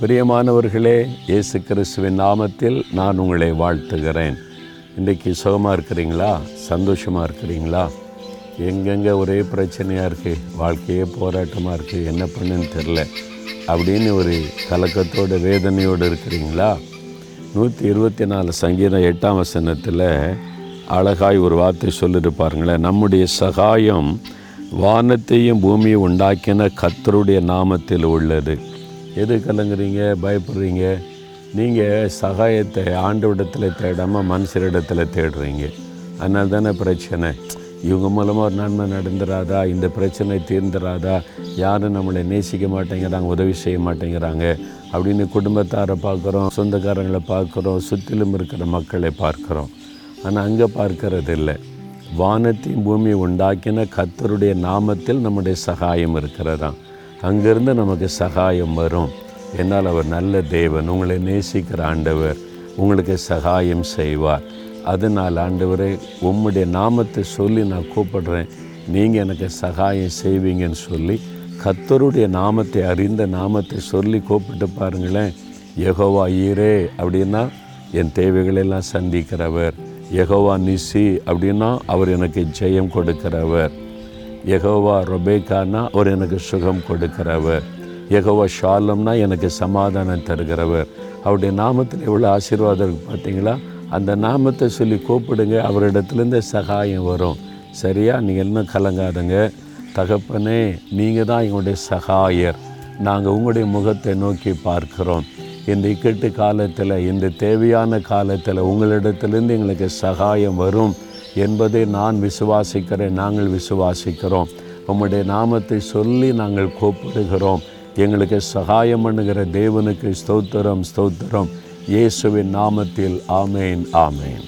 பிரியமானவர்களே இயேசு கிறிஸ்துவின் நாமத்தில் நான் உங்களை வாழ்த்துகிறேன். இன்றைக்கி சுகமாக இருக்கிறீங்களா? சந்தோஷமாக இருக்கிறீங்களா? எங்கெங்கே ஒரே பிரச்சனையாக இருக்குது வாழ்க்கையே போராட்டமாக இருக்குது என்ன பண்ணுன்னு தெரில அப்படின்னு ஒரு கலக்கத்தோட வேதனையோடு இருக்கிறீங்களா? நூற்றி இருபத்தி நாலு சங்கீதம் எட்டாம் வசனத்தில் அழகாய் ஒரு வார்த்தை சொல்லிட்டு பாருங்களேன். நம்முடைய சகாயம் வானத்தையும் பூமியை உண்டாக்கின கத்தருடைய நாமத்தில் உள்ளது. எது கலங்குறீங்க பயப்படுறீங்க. நீங்கள் சகாயத்தை ஆண்டவிடத்தில் தேடாமல் மனுஷரிடத்தில் தேடுறீங்க. அதனால தானே பிரச்சனை. இவங்க மூலமாக ஒரு நன்மை நடந்துடாதா இந்த பிரச்சனை தீர்ந்துடாதா யாரும் நம்மளை நேசிக்க மாட்டேங்கிறாங்க உதவி செய்ய மாட்டேங்கிறாங்க. அப்படின்னு குடும்பத்தாரை பார்க்குறோம் சொந்தக்காரங்களை பார்க்குறோம் சுற்றிலும் இருக்கிற மக்களை பார்க்குறோம். ஆனால் அங்கே பார்க்கறது இல்லை வானத்தையும் பூமியை உண்டாக்கின கத்தருடைய நாமத்தில் நம்முடைய சகாயம் இருக்கிறதாம். அங்கேருந்து நமக்கு சகாயம் வரும். என்னால் அவர் நல்ல தேவன் உங்களை நேசிக்கிற ஆண்டவர் உங்களுக்கு சகாயம் செய்வார். அதனால் ஆண்டவரே உம்முடைய நாமத்தை சொல்லி நான் கூப்பிடுறேன். நீங்கள் எனக்கு சகாயம் செய்வீங்கன்னு சொல்லி கத்தருடைய நாமத்தை அறிந்த நாமத்தை சொல்லி கூப்பிட்டு பாருங்களேன். எகோவா ஈரே அப்படின்னா என் தேவைகளெல்லாம் சந்திக்கிறவர். எகோவா நிசி அப்படின்னா அவர் எனக்கு ஜெயம் கொடுக்கிறவர். யகோவா ரொபேக்கானா அவர் எனக்கு சுகம் கொடுக்கிறவர். யகோவா ஷாலம்னா எனக்கு சமாதானம் தருகிறவர். அவருடைய நாமத்தில் எவ்வளோ ஆசீர்வாதம் இருக்கு பார்த்தீங்களா? அந்த நாமத்தை சொல்லி கூப்பிடுங்க அவரிடத்துலேருந்து சகாயம் வரும். சரியா? நீங்கள் என்ன கலங்காதுங்க. தகப்பனே நீங்கள் தான் எங்களுடைய சகாயர். நாங்கள் உங்களுடைய முகத்தை நோக்கி பார்க்கிறோம். இந்த இக்கட்டு காலத்தில் இந்த தேவையான காலத்தில் உங்களிடத்துலேருந்து எங்களுக்கு சகாயம் வரும். என்பதை நான் விசுவாசிக்கிறேன் நாங்கள் விசுவாசிக்கிறோம். உம்முடைய நாமத்தை சொல்லி நாங்கள் கூப்பிடுகிறோம். எங்களுக்கு சகாயம் பண்ணுகிற தேவனுக்கு ஸ்தோத்திரம் ஸ்தோத்திரம். இயேசுவின் நாமத்தில் ஆமேன் ஆமேன்.